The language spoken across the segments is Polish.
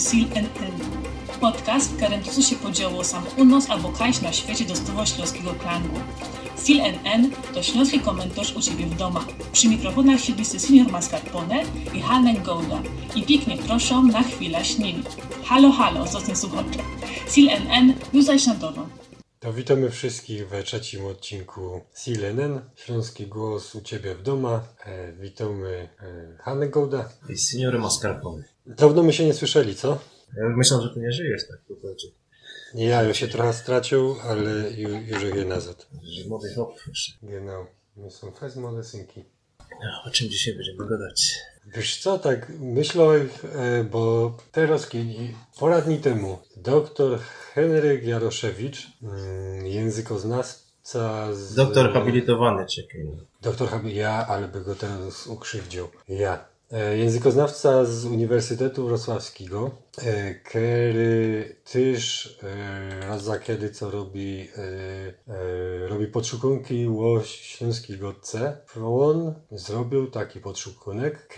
słuchali Sil NN. Podcast, w którym to, się podziało sam u nas albo kaś na świecie dostało śląskiego klangu. Sil NN to śląski komentarz u Ciebie w domach. Przy mikrofonach siedlisty senior mascarpone i Hanen Golda. I pięknie proszę na chwilę śnili. Halo, halo, zostań słuchacze. Sil NN, już zaś na dono. To witamy wszystkich we trzecim odcinku Silenen, Śląski Głos u Ciebie w doma. E, witamy e, Hannę Gołda. I senior mascarpone. Dawno my się nie słyszeli, co? Ja myślę, że ty nie żyjesz tak po prostu. Ja już się trochę stracił, ale ju, już je nazad. Młody chłop. Genau. My są fest młode synki. O czym dzisiaj będziemy gadać? Wiesz co, tak myślałem, bo teraz, kiedy, pora dni temu, doktor Henryk Jaroszewicz, mm, językoznawca z... Doktor habilitowany, czekaj. Doktor Habi, ja, ale by go teraz ukrzywdził. Ja. E, językoznawca z Uniwersytetu Wrocławskiego, e, który też e, raz za kiedy co robi, robi podszukunki o śląskiej godce. On zrobił taki podszukunek,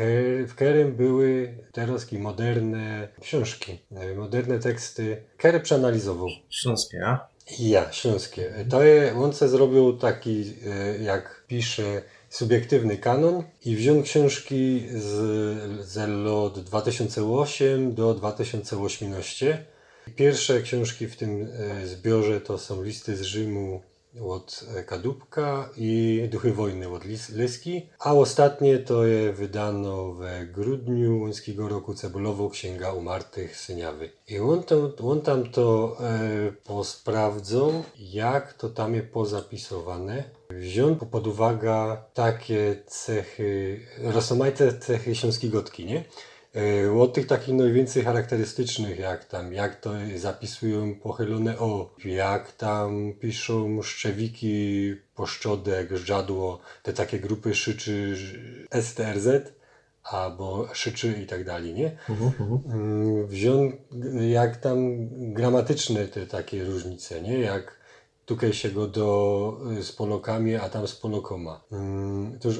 w którym były teraz moderne książki, e, moderne teksty, które przeanalizował. Śląskie, a? Ja, śląskie. To je, on se zrobił taki, e, jak pisze, subiektywny kanon i wziął książki z, z lat 2008 do 2018. Pierwsze książki w tym e, zbiorze to są Listy z Rzymu od e, Kadubka i Duchy Wojny od Lyski, a ostatnie to je wydano we grudniu łońskiego roku cebulową Księga Umartych Syniawy. I on tam, on tam to e, posprawdzał, jak to tam jest pozapisowane. Wziął pod uwagę takie cechy, rozmaite cechy śląskiej gotki, nie? E, Od tych takich najwięcej charakterystycznych, jak tam, jak to zapisują pochylone o, jak tam piszą szczewiki, poszczodek, żadło, te takie grupy szyczy STRZ, albo szyczy i tak dalej, nie? Mm, Wziął, jak tam gramatyczne te takie różnice, nie? Jak tutaj się go do, y, z polokami, a tam z polokoma. Mm, To już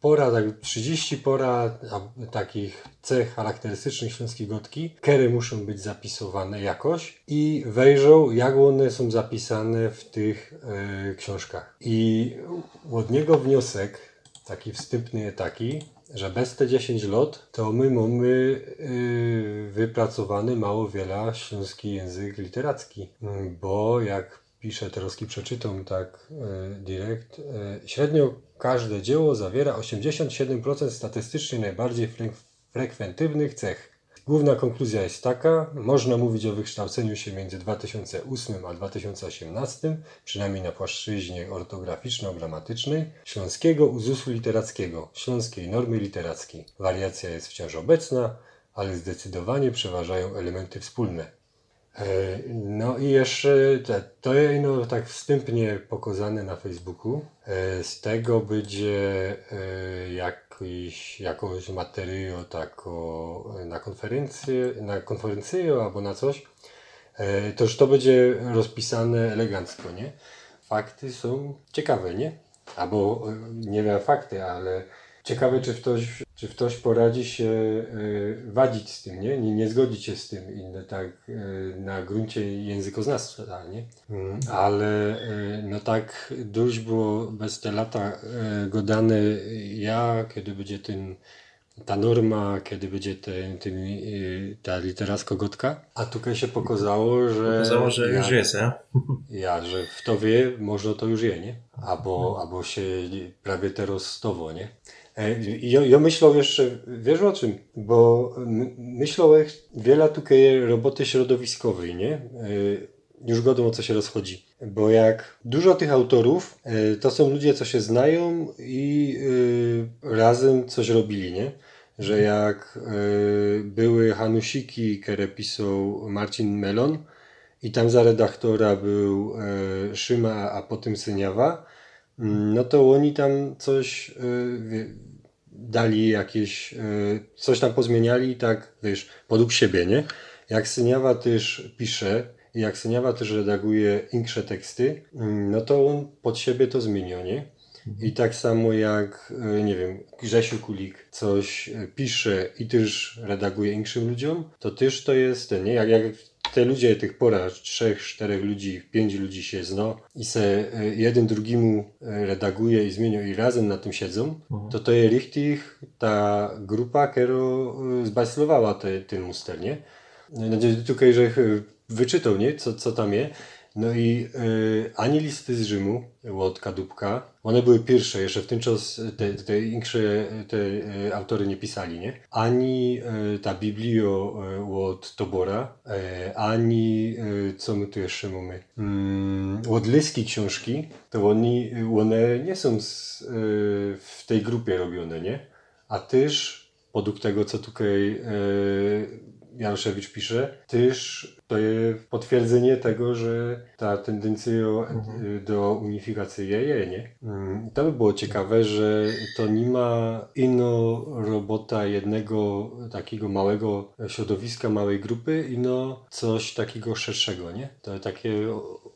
pora, tak 30 pora a, takich cech charakterystycznych śląskiej gotki, które muszą być zapisowane jakoś i wejrzał, jak one są zapisane w tych y, książkach. I od niego wniosek, taki wstępny taki, że bez te 10 lat, to my mamy y, wypracowany mało wiele śląski język literacki. Mm, Bo jak pisze Teroski przeczytam tak y, direkt, y, średnio każde dzieło zawiera 87% statystycznie najbardziej frek- frekwentywnych cech. Główna konkluzja jest taka, można mówić o wykształceniu się między 2008 a 2018, przynajmniej na płaszczyźnie ortograficzno-gramatycznej, śląskiego uzusu literackiego, śląskiej normy literackiej. Wariacja jest wciąż obecna, ale zdecydowanie przeważają elementy wspólne. E, No i jeszcze te, to no, tak wstępnie pokazane na Facebooku. E, Z tego będzie e, jakiś, jakąś materiał tako na konferencję, na konferencję albo na coś. E, To już to będzie rozpisane elegancko, nie? Fakty są ciekawe, nie? Albo e, nie wiem fakty, ale ciekawe czy ktoś, czy ktoś poradzi się e, wadzić z tym, nie? nie? Nie zgodzić się z tym inne tak e, na gruncie językoznawstwa, nie? Mm, Ale e, no tak dość było bez te lata godane ja, kiedy będzie ten ta norma, kiedy będzie ten, ten, ta literacko-gotka, a tutaj się pokazało, że... Okazało, że już ja, jest, a? Ja, że w to wie, może to już je, nie? Albo, albo się prawie teraz stowo, nie? Ja, ja myślę jeszcze, wiesz o czym? Bo my- myślę wiele tutaj roboty środowiskowej, nie? E, Już godą o co się rozchodzi. Bo jak dużo tych autorów, e, to są ludzie, co się znają i e, razem coś robili, nie? Że jak były Hanusiki, które pisał Marcin Melon, i tam za redaktora był Szyma, a potem Syniawa, no to oni tam coś wie, dali jakieś, e, coś tam pozmieniali, tak wiesz, podług siebie, nie? Jak Syniawa też pisze, i jak Syniawa też redaguje insze teksty, mm, no to on pod siebie to zmienia, nie? I tak samo jak, e, nie wiem, Grzesiu Kulik coś e, pisze i też redaguje innym ludziom, to też to jest ten, nie? Jak, jak te ludzie, tych pora, trzech, czterech ludzi, pięć ludzi się zno i se e, jeden drugiemu e, redaguje i zmienią i razem na tym siedzą, to to jest richtig ta grupa, która e, zbajslowała te, ten muster, nie? No, tutaj, że e, wyczytał, nie? Co, co tam jest. No i e, ani listy z Rzymu od Kadubka, one były pierwsze, jeszcze w ten czas te, te większe te e, autory nie pisali, nie? Ani e, ta Biblio od Tobora, ani co my tu jeszcze mamy? Mm, od Lyski książki, to oni, one nie są z, w tej grupie robione, nie? A też, podług tego co tutaj e, Jaroszewicz pisze, też to jest potwierdzenie tego, że ta tendencja Mhm. do unifikacji je, nie? Mm, To by było ciekawe, że to nie ma ino robota jednego takiego małego środowiska, małej grupy, ino coś takiego szerszego, nie? To takie,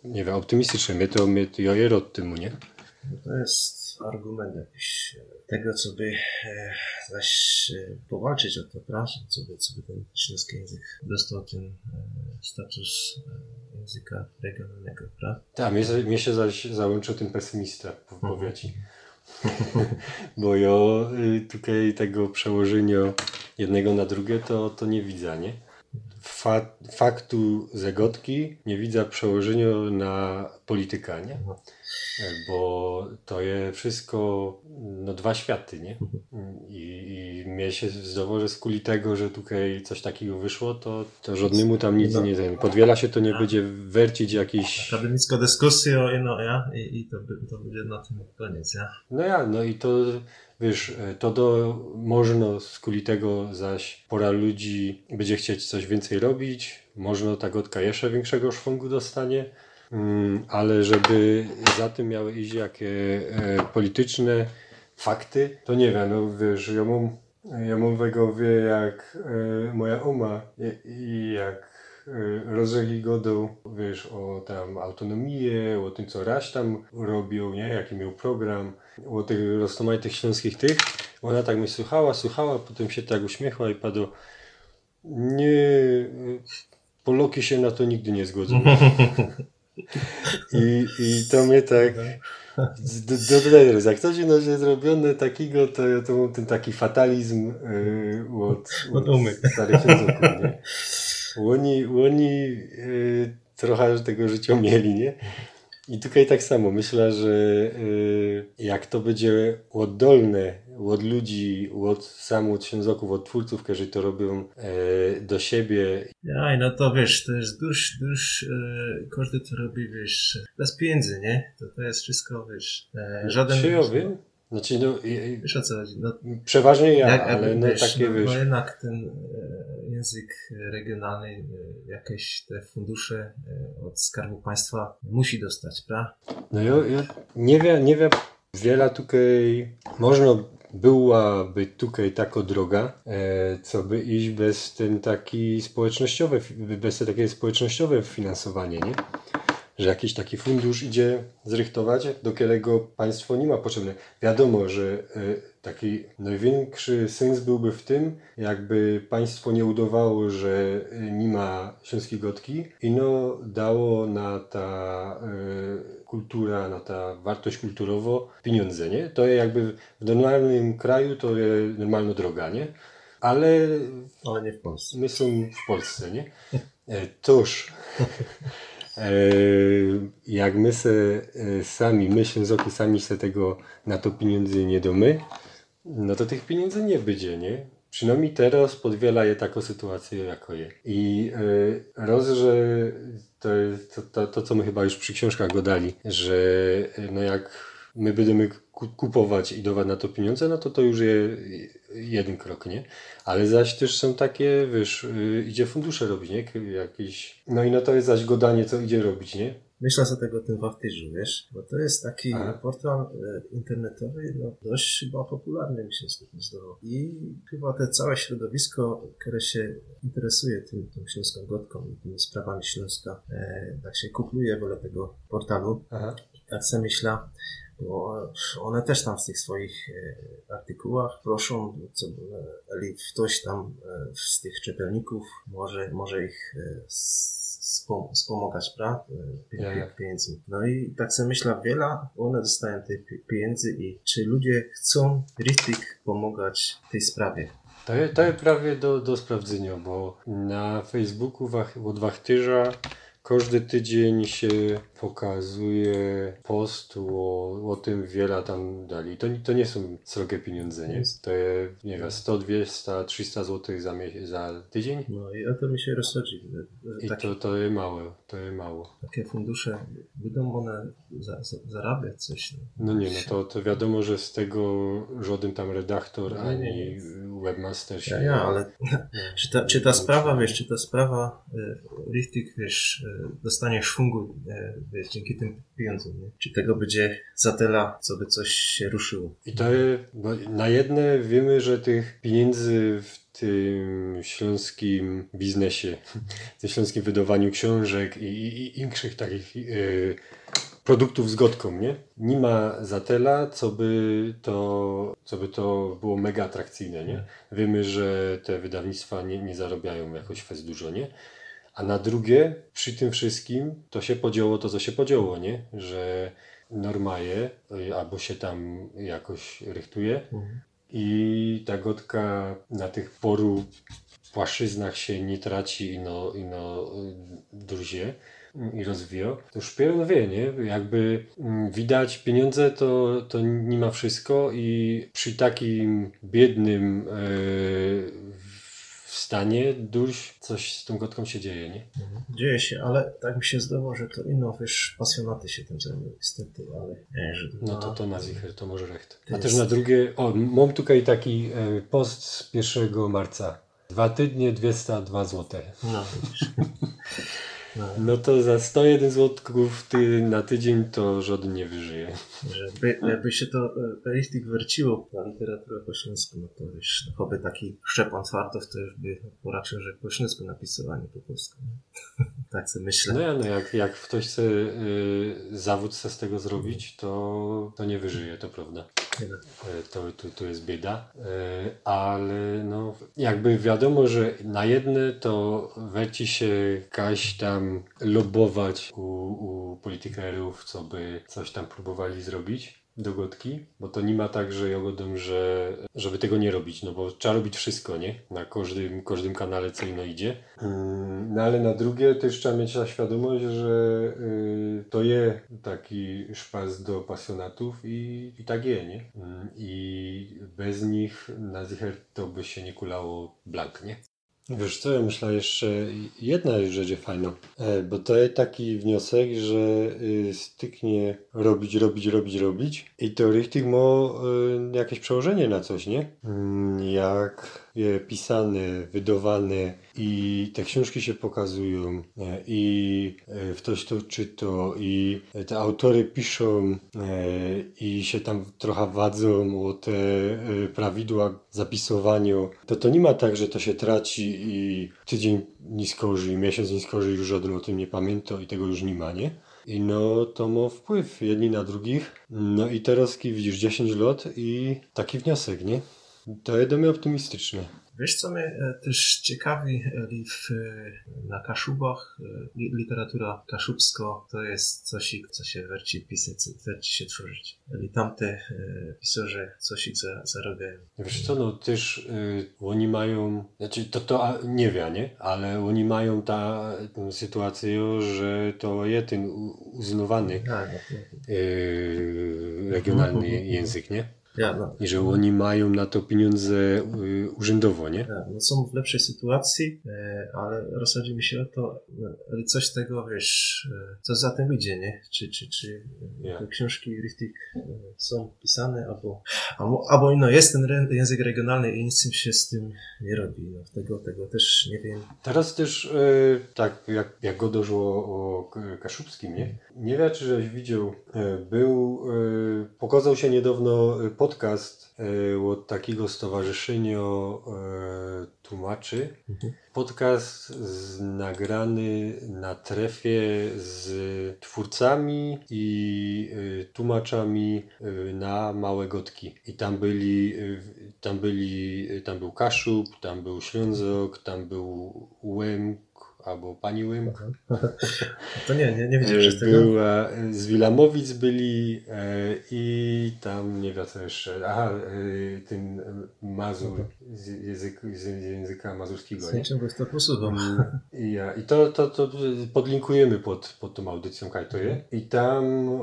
nie wiem, optymistyczne. Mnie to, mnie to joje od tymu, nie? To jest argument jakiś e, tego, co by e, zaś e, powalczyć o to, prawda? Co by, co by ten śląski język dostał ten status języka regionalnego, prawda? Tak, mnie, mnie się zaś załączył ten pesymista w powieci. Bo ja y, tutaj tego przełożenia jednego na drugie to, to nie widzę, nie? Fa faktu zagotki nie widzę przełożenia na polityka, nie? Bo to jest wszystko no, dwa światy, nie? I, i mnie się zdawało, że z kuli tego, że tutaj coś takiego wyszło, to, to żadnemu tam nic No. nie ten. Podwiela się to nie będzie wercić jakiś Akademicka dyskusja, no ja, i, i to, to będzie na tym koniec, ja. No ja, no i to wiesz, to do, można z kuli tego zaś pora ludzi będzie chcieć coś więcej robić, można ta gotka jeszcze większego szwungu dostanie, ale żeby za tym miały iść jakie e, polityczne fakty, to nie wiem, no wiesz, ja mam, ja wie jak e, moja oma i, jak e, rozrzekli godą, wiesz, o tam autonomię, o tym, co Raś tam robił, nie, jaki miał program, o tych roztomajtych śląskich tych. Ona tak mnie słuchała, słuchała, potem się tak uśmiechła i padło, nie, Poloki się na to nigdy nie zgodzą. I, I to mnie tak do, do, do, jak coś no, jest zrobione takiego, to ja to mam ten taki fatalizm yy, od, Od umy. starych języków, nie? Oni, oni yy, trochę tego życia mieli, nie? I tutaj tak samo. Myślę, że yy, jak to będzie oddolne od ludzi, od samych od księżoków, od twórców, którzy to robią yy, do siebie. Ja, no to wiesz, to jest dusz, dusz, e, każdy to robi, wiesz, bez pieniędzy, nie? To, to jest wszystko, wiesz, e, żaden... Czy ja wiem? Znaczy, no, i- Wiesz o co chodzi? No, przeważnie ja, jak, ale no wiesz, takie, no, wiesz... no jednak ten e, język regionalny, e, jakieś te fundusze e, od Skarbu Państwa musi dostać, prawda? No ja, ja nie wiem, nie wiem, wiele tutaj można byłaby tutaj taka droga, e, co by iść bez ten taki społecznościowy, bez te takie społecznościowe finansowanie, nie? Że jakiś taki fundusz idzie zrychtować, do którego państwo nie ma potrzebne. Wiadomo, że e, taki największy sens byłby w tym, jakby państwo nie udawało, że e, nie ma śląskiej gotki i no dało na ta e, kultura, na ta wartość kulturowo pieniądze, nie? To jakby w normalnym kraju to jest normalna droga, nie? Ale Ale nie w Polsce. my są w Polsce, nie? Toż jak my se e, sami, my Ślązoki sami se tego na to pieniędzy nie domy, no to tych pieniędzy nie będzie, nie? Przynajmniej teraz podwiela je taką sytuację, jako je. I e, roz, że to, to, to, to, co my chyba już przy książkach godali, że e, no jak my będziemy kupować i dawać na to pieniądze, no to to już jest jeden krok, nie? Ale zaś też są takie, wiesz, y, idzie fundusze robić, nie? Jakieś... No i no to jest zaś godanie, co idzie robić, nie? Myślę sobie tego o tym wachtyżu, wiesz? Bo to jest taki Aha. portal e, internetowy, no, dość chyba popularny mi się stopniu zdało. I chyba te całe środowisko, które się interesuje tym, tą śląską gotką i tymi sprawami Śląska, e, tak się kupluje wolę tego portalu. Aha. Tak sobie myślę, Bo one też tam w tych swoich e, artykułach proszą, co, ktoś tam e, z tych czytelników może, może ich e, spom- wspomagać, prawda? Ja, ja. Pieniędzmi. No i tak sobie myślę, wiele one dostają tych pi- pieniędzy i czy ludzie chcą richtig pomagać tej sprawie? To jest, to jest prawie do, do sprawdzenia, bo na Facebooku wach, od Wachtyża każdy tydzień się pokazuje post o, o tym, wiele tam dali. To, nie- to nie są srogie pieniądze, nie? To jest, nie wiem, 100, 200, 300 zł za, za tydzień. No i o to mi się rozchodzi. I Takie, to, to jest mało, to jest mało. takie fundusze, będą one za, za, zarabiać coś. No. No nie, no to, to wiadomo, że z tego żaden tam redaktor No nie, ani nie. webmaster się... Ja, ja, ale czy ta, czy ta sprawa, wiesz, czy ta sprawa e, Richtig, wiesz, e, dostanie szwungu, e, wiesz, dzięki tym pieniądzom, nie? Czy tego będzie za tyle, co by coś się ruszyło? I to bo na jedne wiemy, że tych pieniędzy w tym śląskim biznesie, w tym śląskim wydawaniu książek i, i, i innych takich e, produktów z gotką, nie? Nie ma za tyle, co by to, co by to było mega atrakcyjne, nie? Wiemy, że te wydawnictwa nie, nie zarabiają jakoś fest dużo, nie? A na drugie, przy tym wszystkim, to się podziało to, co się podziało, nie? Że normalnie, y, albo się tam jakoś rychtuje i ta gotka na tych poru płaszczyznach się nie traci i no, i no y, druzie i rozwija, to już Pieron wie, nie? Jakby mm, widać pieniądze to, to nie ma wszystko i przy takim biednym e, w stanie duś coś z tą gotką się dzieje, nie? Dzieje się, ale tak mi się zdało, że to ino, wiesz, pasjonaty się tym zajmują, niestety, ale nie, że No to to na zicher, to może recht. A też na drugie, o, mam tutaj taki e, post z 1 marca. Dwa tygodnie, 202 zł. No, widzisz. No, No to za 101 złotków ty, na tydzień to żaden nie wyżyje. żeby, jakby się to e, Richtig wróciło na literaturę po śląsku, no to wiesz, no, choby taki szczepan Twartow, to już by poraczył, że po śląsku nie po polsku. Tak sobie myślę. No ja, no jak, jak ktoś chce y, zawód chce z tego zrobić, to, to nie wyżyje, to prawda. To, to, to jest bieda, E, ale no jakby wiadomo, że na jedne to weci się kaś tam lobować u, u politykerów, co by coś tam próbowali zrobić do gotki, bo to nie ma tak, że ja że żeby tego nie robić, no bo trzeba robić wszystko, nie? Na każdym, każdym kanale, co ino idzie. Mm, No ale na drugie też trzeba mieć ta świadomość, że y, to je taki szpas do pasjonatów i, i tak je, nie? Mm, I bez nich na zicher to by się nie kulało blank, nie? Wiesz co, ja myślę jeszcze jedna rzecz fajna, e, bo to jest taki wniosek, że y, styknie robić, robić, robić, robić i to richtig ma y, jakieś przełożenie na coś, nie? Mm, Jak je pisane, wydawane i te książki się pokazują e, i e, ktoś to czyta i te autory piszą e, i się tam trochę wadzą o te e, prawidła zapisowania, to to nie ma tak, że to się traci i tydzień nie skorzy, miesiąc nie skorzy, już żaden o tym nie pamięta i tego już nie ma, nie? I no to ma wpływ jedni na drugich. No i teraz ki widzisz 10 lat i taki wniosek, nie? To mnie optymistyczne. Wiesz, co mnie e, też ciekawi, w, e, na Kaszubach, e, li- literatura kaszubsko to jest coś, co się werci pisać, werci się tworzyć. Eli tamte e, pisarze coś ich za, zarabiają. Wiesz co, no też y, oni mają, znaczy to to nie wie, nie? Ale oni mają ta, tę sytuację, że to u- uznawany y, regionalny język, nie? Ja, no, I że oni mają na to pieniądze y, urzędowo, nie? tak, no są w lepszej sytuacji, e, ale rozchodzi mi się o to, no, ale coś z tego, wiesz, e, co za tym idzie, nie? Czy, czy, czy e, Ja. te książki Richtig e, są pisane, albo, albo, albo no, jest ten język regionalny i nic się z tym nie robi. No, tego, tego też nie wiem. Teraz też tak jak, jak go doszło o Kaszubskim, nie? Nie wiem, czy żeś widział, był, pokazał się niedawno podcast e, od takiego stowarzyszenia e, tłumaczy. Podcast z, nagrany na trefie z twórcami i e, tłumaczami e, na Małe Gotki. I tam byli, e, tam byli, tam był Kaszub, tam był Ślązok, tam był Łemk, albo Pani Łemk. To nie, nie, nie widziałem, że z tego. Była, z Wilamowic byli e, i tam nie wiem co jeszcze. Aha, e, ten Mazur z, język, z języka mazurskiego. Z niczym to posłuchał. Mm, I, ja, I to, to, to podlinkujemy pod, pod tą audycją Kajtoje. I tam, e,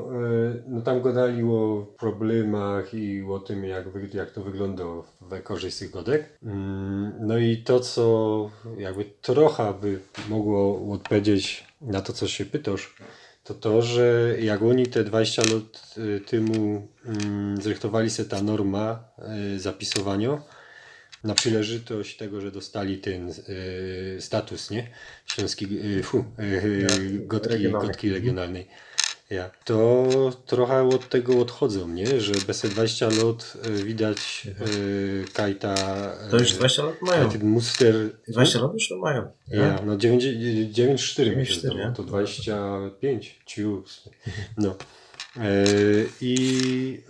no tam gadali o problemach i o tym, jak, jak to wygląda w korzyść tych godek. Mm, No i to, co jakby trochę by mogło odpowiedzieć na to, co się pytasz, to to, że jak oni te 20 lat y, temu mm, zrechtowali się ta norma y, zapisowania, na przyleżytość tego, że dostali ten y, status, nie? Śląski, fu, Ja, gotki, gotki regionalnej. Ja. To trochę od tego odchodzą, nie? Że bez te 20 lat y, widać y, Kajta... Mhm. To już y, 20 lat mają. Ten muster... 20 lat już to mają. Ja, no 9,4 mi się 9,4, zdało, nie? to 25, ciu. No. E, I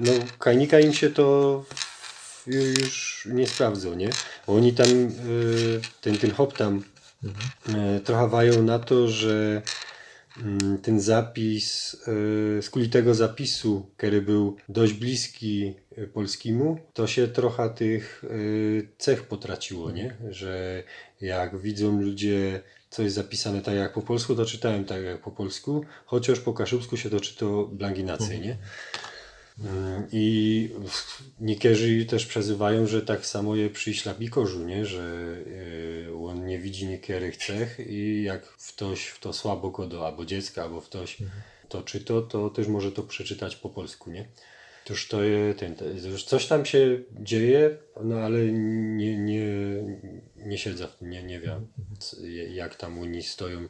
no, Kajnika im się to już nie sprawdzą, nie? Bo oni tam, ten, ten hop tam e, trochę wają na to, że ten zapis, e, z kuli tego zapisu, który był dość bliski e, polskimu, to się trochę tych e, cech potraciło, nie? Że jak widzą ludzie coś zapisane tak jak po polsku, to czytałem tak jak po polsku, chociaż po kaszubsku się to czyta blanginacy, nie? Mm, I niektórzy też przezywają, że tak samo je przy ślabikorzu, nie? że e, on nie widzi niektórych cech i jak ktoś w to słabo godo, albo dziecko, albo ktoś to czyta, to też może to przeczytać po polsku, nie? To jest ten, to już coś tam się dzieje, no ale nie, nie, nie siedzę nie, nie wiem jak tam oni stoją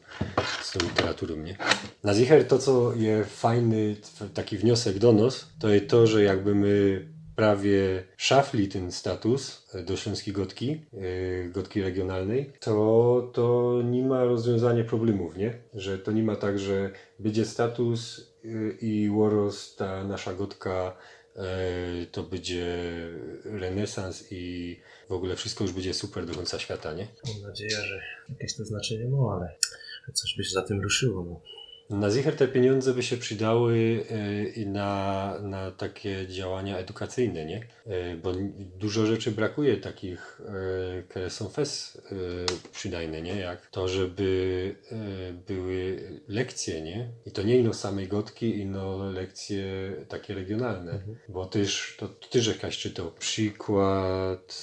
z tą literaturą, nie? Na zicher to, co jest fajny taki wniosek do nas, to jest to, że jakby my prawie szafli ten status e, do śląskiej gotki, e, gotki regionalnej, to, to nie ma rozwiązania problemów, nie? Że to nie ma tak, że będzie status i łoros ta nasza gotka e, to będzie renesans i w ogóle wszystko już będzie super do końca świata, nie? Mam nadzieję, że jakieś to znaczenie ma, ale coś by się za tym ruszyło. No. Na zicher te pieniądze by się przydały e, i na, na takie działania edukacyjne, nie? E, Bo dużo rzeczy brakuje takich, e, które są fes przydajne, nie? Jak to, żeby były lekcje, nie? I to nie ino samej gotki, ino lekcje takie regionalne. Bo też, to ty jakaś czytał przykład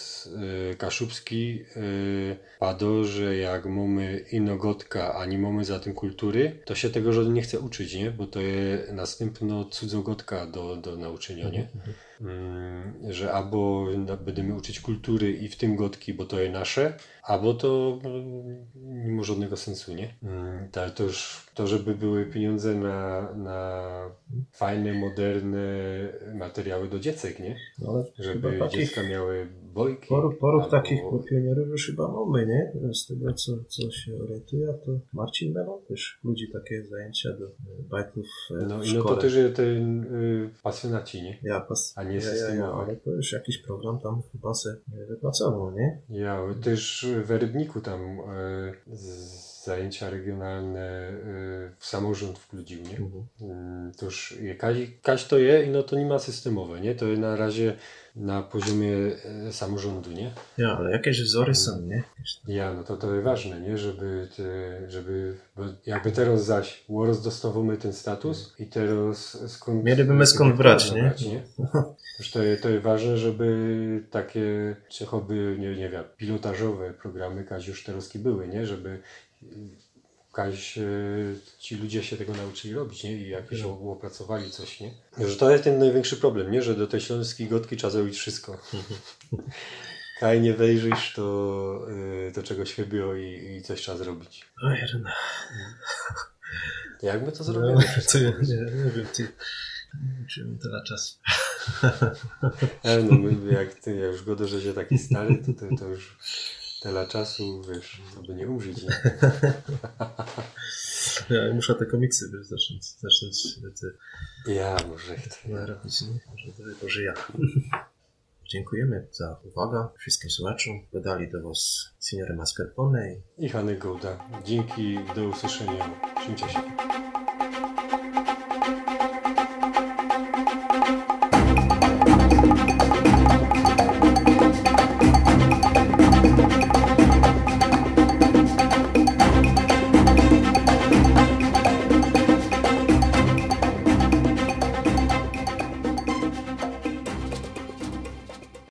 kaszubski pado, że jak mamy ino gotka, a nie mamy za tym kultury, to się tego żaden nie chce uczyć, nie? Bo to jest następno cudzogotka do, do nauczenia, nie? Mm, że albo będziemy uczyć kultury i w tym gotki, bo to jest nasze, albo to mm, nie ma żadnego sensu, nie? Mm, tak, to już to, żeby były pieniądze na, na fajne, moderne materiały do dziecek, nie? No, Żeby takich dziecka miały bojki. poruch, poruch albo- takich pionierów już chyba mamy, nie? Z tego, co, co się orientuje, to Marcin Melon też ludzi takie zajęcia do e, bajków e, No w i no to szkole. też jest ten y, pasjonaci, nie? Ja, pas, A nie systemowe. ale to już jakiś program tam chyba se wypracował, nie? Ja też w Rybniku tam e, z- zajęcia regionalne e, w samorząd wkludził, nie? Mhm. Mm, To już je- kaś, kaś to je i no to nie ma systemowe, nie? To na razie na poziomie e, samorządu, nie? Ja, ale jakieś wzory są, nie? Jakieś tam- Ja, no to to jest ważne, nie? Żeby, te, żeby bo jakby teraz zaś łoros dostawamy ten status i teraz skąd... Mielibyśmy skąd brać, nie? nie? Już to, jest- to jest ważne, żeby takie choćby, nie, nie wiem, pilotażowe programy kaziuszterowskie były, nie? Żeby y, Kaś, e, ci ludzie się tego nauczyli robić, nie? I jakieś Mhm. opracowali coś, nie? Że to jest ten największy problem, nie? Że do tej śląskiej gotki trzeba zrobić wszystko. Kaj nie wejrzysz, to, y, to czegoś chybiło i, i coś trzeba zrobić. Oj, Rena. Jak my to No, zrobimy? to ja nie, nie wiem, ty. Nie wiem, czy mam tyle czasu. Ale no, my, jak ty, jak już godo, że się taki stary, to, to, to już tyle czasu, wiesz, aby nie umrzeć. Nie? Ja muszę te komiksy wiesz, zacząć, zacząć te, Ja może chcę. robić, nie? Może to pożyja. Dziękujemy za uwagę wszystkim słuchaczom. Dodali do Was Signore Mascarpone i Hany Gołda. Dzięki, do usłyszenia. Trzymajcie się.